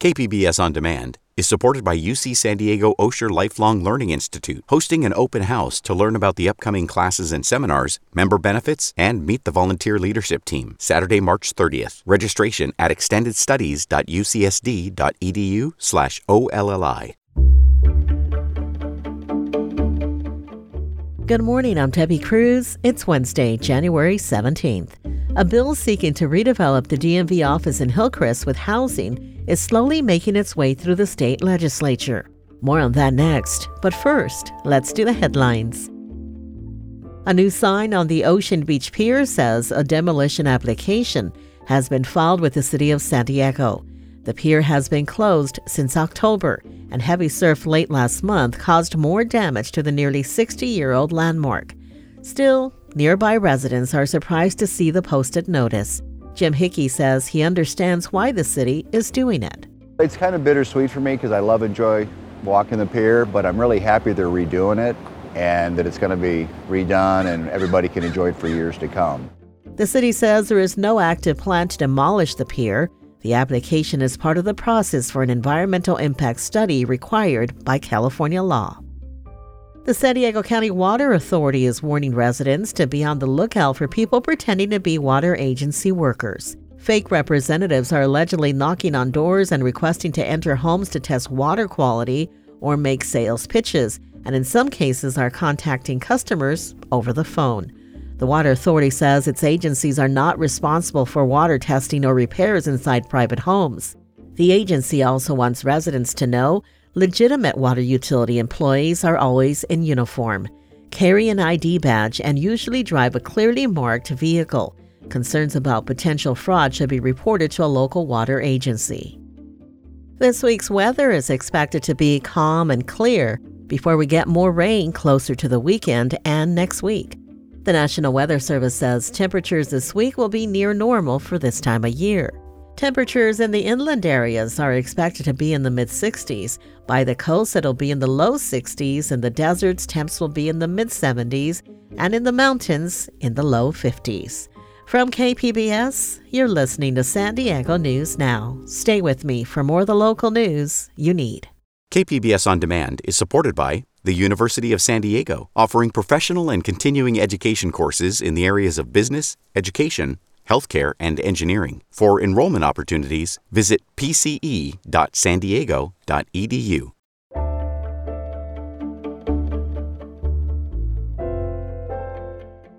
KPBS On Demand is supported by UC San Diego Osher Lifelong Learning Institute, hosting an open house to learn about the upcoming classes and seminars, member benefits, and meet the volunteer leadership team. Saturday, March 30th. Registration at extendedstudies.ucsd.edu/olli. Good morning, I'm Debbie Cruz. It's Wednesday, January 17th. A bill seeking to redevelop the DMV office in Hillcrest with housing is slowly making its way through the state legislature. More on that next, but first, let's do the headlines. A new sign on the Ocean Beach Pier says a demolition application has been filed with the city of San Diego. The pier has been closed since October, and heavy surf late last month caused more damage to the nearly 60 year old landmark. Still, nearby residents are surprised to see the posted notice. Jim Hickey says he understands why the city is doing it. It's kind of bittersweet for me because I love enjoy walking the pier, but I'm really happy they're redoing it and that it's going to be redone and everybody can enjoy it for years to come. The city says there is no active plan to demolish the pier. The application is part of the process for an environmental impact study required by California law. The San Diego County Water Authority is warning residents to be on the lookout for people pretending to be water agency workers. Fake representatives are allegedly knocking on doors and requesting to enter homes to test water quality or make sales pitches, and in some cases are contacting customers over the phone. The Water Authority says its agencies are not responsible for water testing or repairs inside private homes. The agency also wants residents to know Legitimate water utility employees are always in uniform, carry an ID badge, and usually drive a clearly marked vehicle. Concerns about potential fraud should be reported to a local water agency. This week's weather is expected to be calm and clear before we get more rain closer to the weekend and next week. The National Weather Service says temperatures this week will be near normal for this time of year. Temperatures in the inland areas are expected to be in the mid 60s. By the coast, it'll be in the low 60s. In the deserts, temps will be in the mid 70s. And in the mountains, in the low 50s. From KPBS, you're listening to San Diego News Now. Stay with me for more of the local news you need. KPBS On Demand is supported by the University of San Diego, offering professional and continuing education courses in the areas of business, education, healthcare, and engineering. For enrollment opportunities, visit pce.sandiego.edu.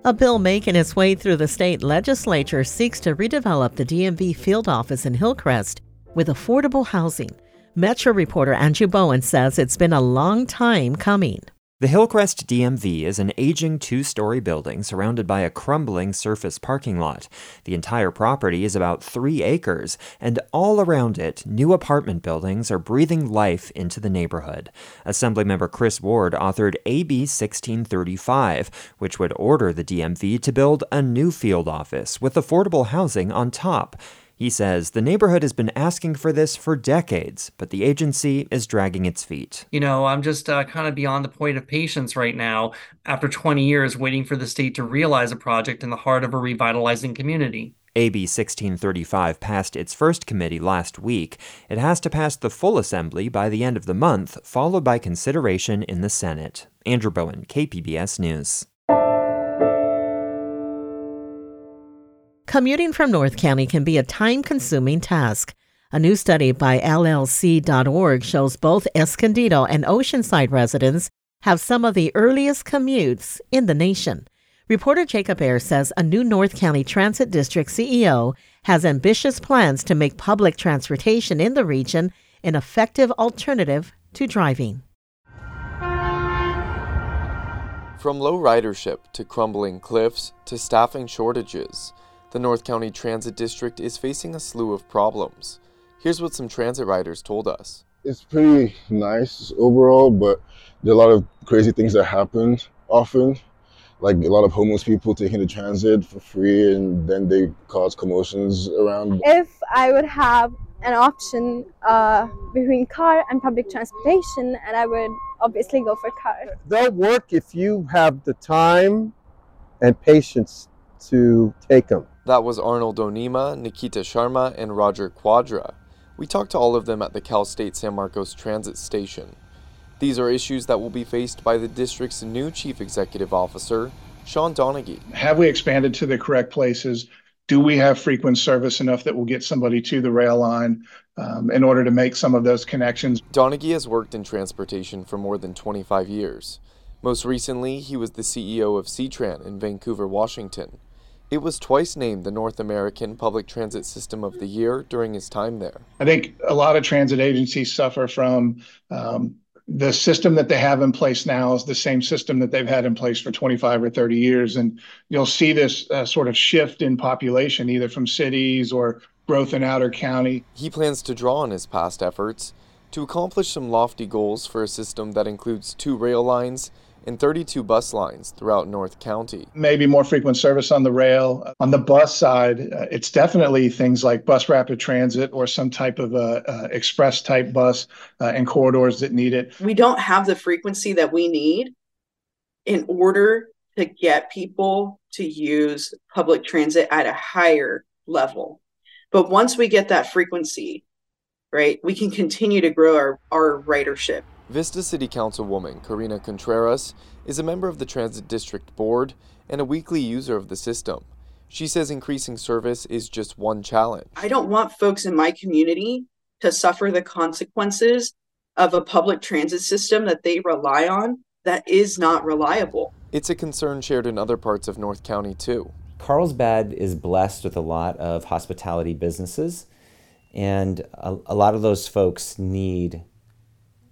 A bill making its way through the state legislature seeks to redevelop the DMV field office in Hillcrest with affordable housing. Metro reporter Andrew Bowen says it's been a long time coming. The Hillcrest DMV is an aging two story building surrounded by a crumbling surface parking lot. The entire property is about three acres, and all around it, new apartment buildings are breathing life into the neighborhood. Assemblymember Chris Ward authored AB 1635, which would order the DMV to build a new field office with affordable housing on top. He says the neighborhood has been asking for this for decades, but the agency is dragging its feet. You know, I'm just uh, kind of beyond the point of patience right now after 20 years waiting for the state to realize a project in the heart of a revitalizing community. AB 1635 passed its first committee last week. It has to pass the full assembly by the end of the month, followed by consideration in the Senate. Andrew Bowen, KPBS News. Commuting from North County can be a time consuming task. A new study by LLC.org shows both Escondido and Oceanside residents have some of the earliest commutes in the nation. Reporter Jacob Aere says a new North County Transit District CEO has ambitious plans to make public transportation in the region an effective alternative to driving. From low ridership to crumbling cliffs to staffing shortages, the North County Transit District is facing a slew of problems. Here's what some transit riders told us. It's pretty nice overall, but there are a lot of crazy things that happen often. Like a lot of homeless people taking the transit for free and then they cause commotions around. If I would have an option uh, between car and public transportation, and I would obviously go for car. They'll work if you have the time and patience to take them. That was Arnold Onima, Nikita Sharma, and Roger Quadra. We talked to all of them at the Cal State San Marcos Transit Station. These are issues that will be faced by the district's new chief executive officer, Shawn Donaghy. Have we expanded to the correct places? Do we have frequent service enough that will get somebody to the rail line um, in order to make some of those connections? Donaghy has worked in transportation for more than 25 years. Most recently, he was the CEO of CTRAN in Vancouver, Washington. It was twice named the North American Public Transit System of the Year during his time there. I think a lot of transit agencies suffer from um, the system that they have in place now is the same system that they've had in place for 25 or 30 years. And you'll see this uh, sort of shift in population, either from cities or growth in outer county. He plans to draw on his past efforts to accomplish some lofty goals for a system that includes two rail lines and 32 bus lines throughout North County. Maybe more frequent service on the rail. On the bus side, uh, it's definitely things like bus rapid transit or some type of a, uh, express type bus uh, in corridors that need it. We don't have the frequency that we need in order to get people to use public transit at a higher level. But once we get that frequency, right, we can continue to grow our, our ridership. Vista City Councilwoman Corinna Contreras is a member of the Transit District Board and a weekly user of the system. She says increasing service is just one challenge. I don't want folks in my community to suffer the consequences of a public transit system that they rely on that is not reliable. It's a concern shared in other parts of North County, too. Carlsbad is blessed with a lot of hospitality businesses, and a, a lot of those folks need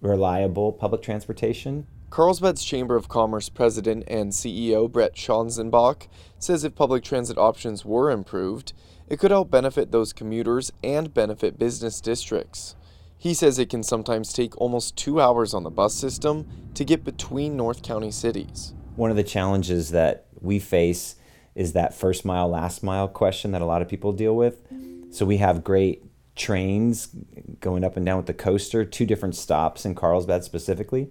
reliable public transportation. Carlsbad's Chamber of Commerce president and CEO Brett Schanzenbach says if public transit options were improved, it could help benefit those commuters and benefit business districts. He says it can sometimes take almost two hours on the bus system to get between North County cities. One of the challenges that we face is that first mile, last mile question that a lot of people deal with. So we have great trains going up and down with the coaster, two different stops in Carlsbad specifically,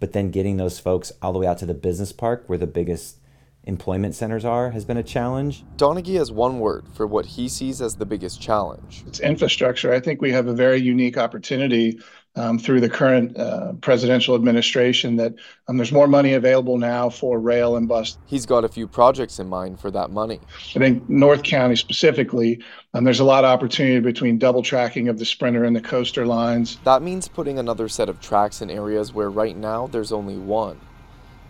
but then getting those folks all the way out to the business park where the biggest employment centers are has been a challenge. Donaghy has one word for what he sees as the biggest challenge. It's infrastructure. I think we have a very unique opportunity through the current uh, presidential administration that um, there's more money available now for rail and bus. He's got a few projects in mind for that money. I think North County specifically, um, there's a lot of opportunity between double tracking of the Sprinter and the coaster lines. That means putting another set of tracks in areas where right now there's only one.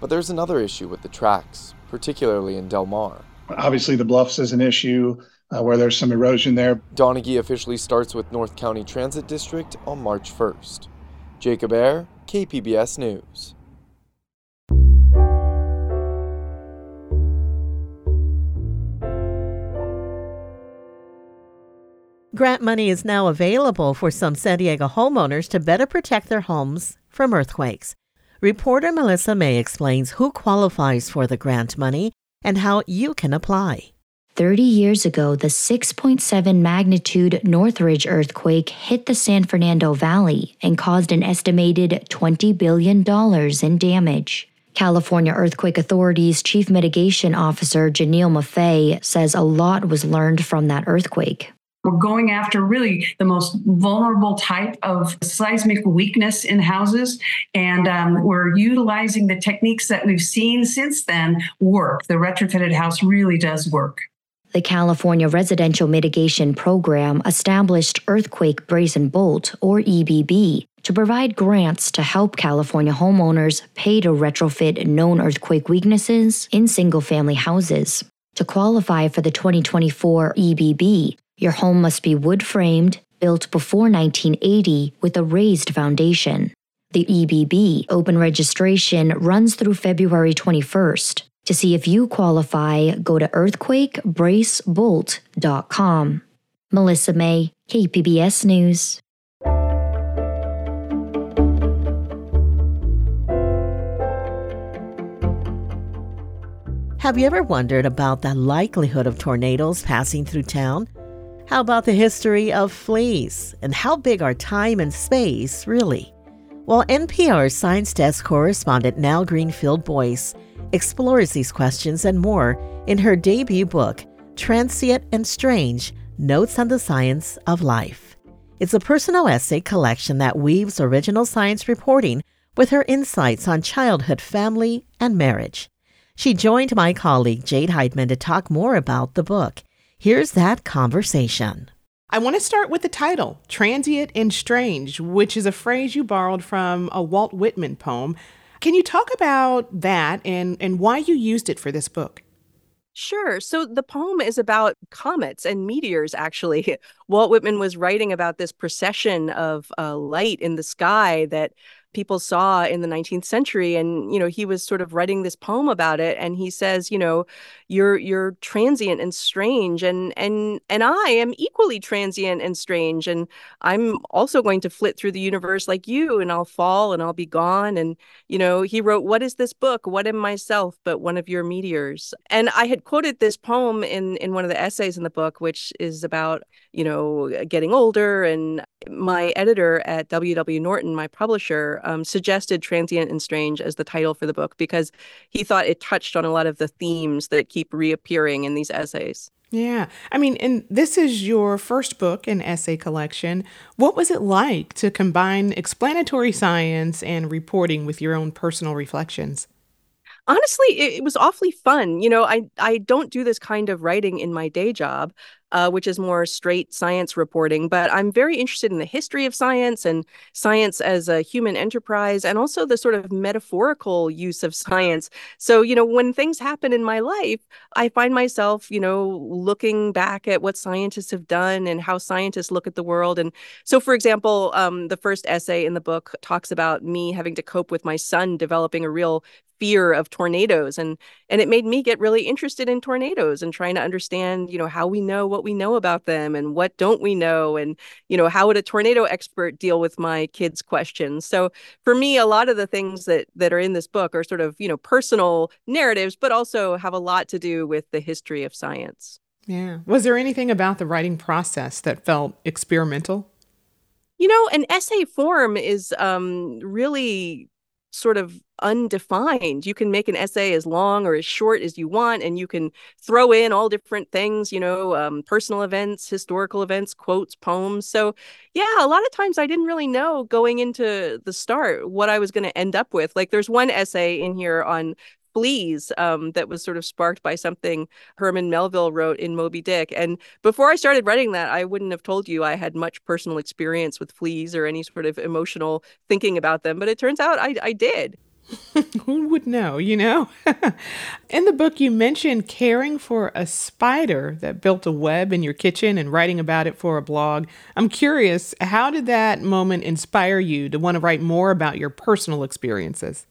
But there's another issue with the tracks, particularly in Del Mar. Obviously, the bluffs is an issue uh, where there's some erosion there. Donaghy officially starts with North County Transit District on March 1st. Jacob Aere, KPBS News. Grant money is now available for some San Diego homeowners to better protect their homes from earthquakes. Reporter Melissa May explains who qualifies for the grant money and how you can apply. 30 years ago, the 6.7 magnitude Northridge earthquake hit the San Fernando Valley and caused an estimated $20 billion in damage. California Earthquake Authority's Chief Mitigation Officer Janiele Maffei says a lot was learned from that earthquake. We're going after really the most vulnerable type of seismic weakness in houses. And um, we're utilizing the techniques that we've seen since then work. The retrofitted house really does work. The California Residential Mitigation Program established Earthquake Brace and Bolt, or EBB, to provide grants to help California homeowners pay to retrofit known earthquake weaknesses in single family houses. To qualify for the 2024 EBB, your home must be wood framed, built before 1980 with a raised foundation. The EBB open registration runs through February 21st. To see if you qualify, go to earthquakebracebolt.com. Melissa May, KPBS News. Have you ever wondered about the likelihood of tornadoes passing through town? How about the history of fleas? And how big are time and space really? Well, NPR's science desk correspondent Nell Greenfieldboyce explores these questions and more in her debut book, Transient and Strange Notes on the Science of Life. It's a personal essay collection that weaves original science reporting with her insights on childhood, family, and marriage. She joined my colleague Jade Hindmon to talk more about the book. Here's that conversation. I want to start with the title, Transient and Strange, which is a phrase you borrowed from a Walt Whitman poem. Can you talk about that and, and why you used it for this book? Sure. So the poem is about comets and meteors, actually. Walt Whitman was writing about this procession of uh, light in the sky that people saw in the 19th century and you know he was sort of writing this poem about it and he says you know you're you're transient and strange and and and I am equally transient and strange and I'm also going to flit through the universe like you and I'll fall and I'll be gone. And you know he wrote what is this book? What am I myself but one of your meteors? And I had quoted this poem in in one of the essays in the book which is about you know getting older and my editor at WW Norton my publisher um, suggested Transient and Strange as the title for the book because he thought it touched on a lot of the themes that keep reappearing in these essays. Yeah. I mean, and this is your first book in essay collection. What was it like to combine explanatory science and reporting with your own personal reflections? Honestly it, it, was awfully fun you know i i don't do this kind of writing in my day job uh, which is more straight science reporting. But I'm very interested in the history of science and science as a human enterprise and also the sort of metaphorical use of science. So, you know, when things happen in my life, I find myself, you know, looking back at what scientists have done and how scientists look at the world. And so, for example, um, the first essay in the book talks about me having to cope with my son developing a real fear of tornadoes and and it made me get really interested in tornadoes and trying to understand you know how we know what we know about them and what don't we know and you know how would a tornado expert deal with my kids questions. So for me a lot of the things that that are in this book are sort of you know personal narratives but also have a lot to do with the history of science. Yeah. Was there anything about the writing process that felt experimental? You know an essay form is um, really sort of undefined. You can make an essay as long or as short as you want, and you can throw in all different things, you know, um, personal events, historical events, quotes, poems. So, yeah, a lot of times I didn't really know going into the start what I was going to end up with. Like, there's one essay in here on fleas um, that was sort of sparked by something Herman Melville wrote in Moby Dick. And before I started writing that, I wouldn't have told you I had much personal experience with fleas or any sort of emotional thinking about them. But it turns out I, I did. Who would know, you know? in the book, you mentioned caring for a spider that built a web in your kitchen and writing about it for a blog. I'm curious, how did that moment inspire you to want to write more about your personal experiences?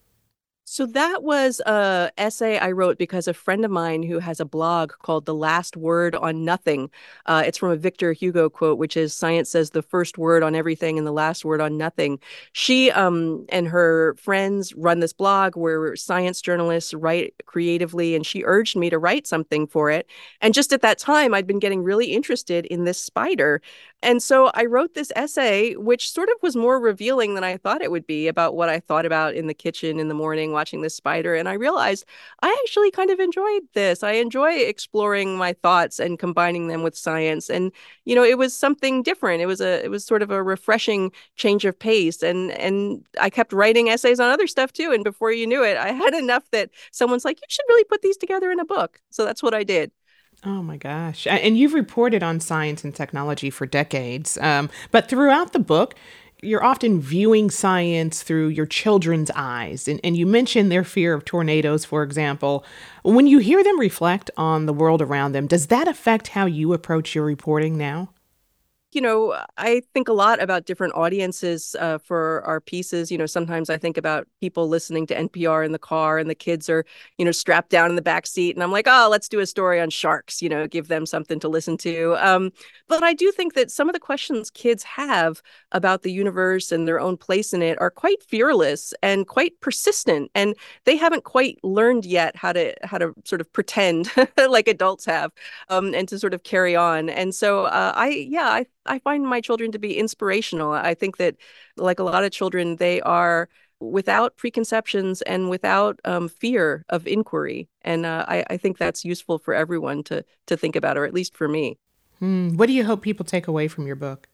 So that was a essay I wrote because a friend of mine who has a blog called The Last Word on Nothing. Uh, it's from a Victor Hugo quote, which is "Science says the first word on everything and the last word on nothing." She um, and her friends run this blog where science journalists write creatively, and she urged me to write something for it. And just at that time, I'd been getting really interested in this spider, and so I wrote this essay, which sort of was more revealing than I thought it would be about what I thought about in the kitchen in the morning watching this spider. And I realized I actually kind of enjoyed this. I enjoy exploring my thoughts and combining them with science. And, you know, it was something different. It was a it was sort of a refreshing change of pace. And and I kept writing essays on other stuff too. And before you knew it, I had enough that someone's like, you should really put these together in a book. So that's what I did. Oh my gosh. And you've reported on science and technology for decades. Um, but throughout the book, you're often viewing science through your children's eyes. And, and you mentioned their fear of tornadoes, for example. When you hear them reflect on the world around them, does that affect how you approach your reporting now? You know, I think a lot about different audiences uh, for our pieces. You know, sometimes I think about people listening to NPR in the car and the kids are, you know, strapped down in the back seat. And I'm like, oh, let's do a story on sharks, you know, give them something to listen to. Um, but I do think that some of the questions kids have about the universe and their own place in it are quite fearless and quite persistent. And they haven't quite learned yet how to how to sort of pretend like adults have um, and to sort of carry on. And so uh, I, yeah, I I find my children to be inspirational. I think that, like a lot of children, they are without preconceptions and without um, fear of inquiry. And uh, I, I, think that's useful for everyone to to think about, or at least for me. Hmm. What do you hope people take away from your book?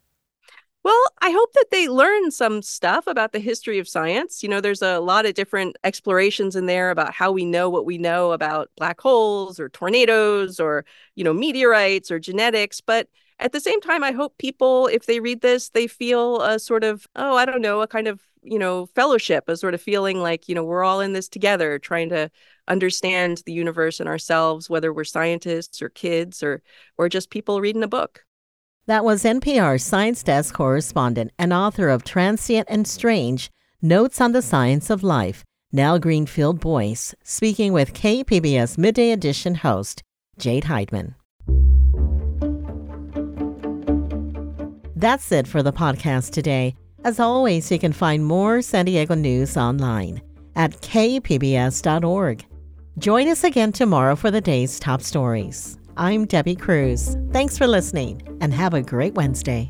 Well, I hope that they learn some stuff about the history of science. You know, there's a lot of different explorations in there about how we know what we know about black holes or tornadoes or, you know, meteorites or genetics. But at the same time, I hope people, if they read this, they feel a sort of, oh, I don't know, a kind of, you know, fellowship, a sort of feeling like, you know, we're all in this together, trying to understand the universe and ourselves, whether we're scientists or kids or or just people reading a book. That was NPR Science Desk correspondent and author of Transient and Strange Notes on the Science of Life, Nell Greenfieldboyce, speaking with KPBS Midday Edition host Jade Hindmon. That's it for the podcast today. As always, you can find more San Diego news online at kpbs.org. Join us again tomorrow for the day's top stories. I'm Debbie Cruz. Thanks for listening and have a great Wednesday.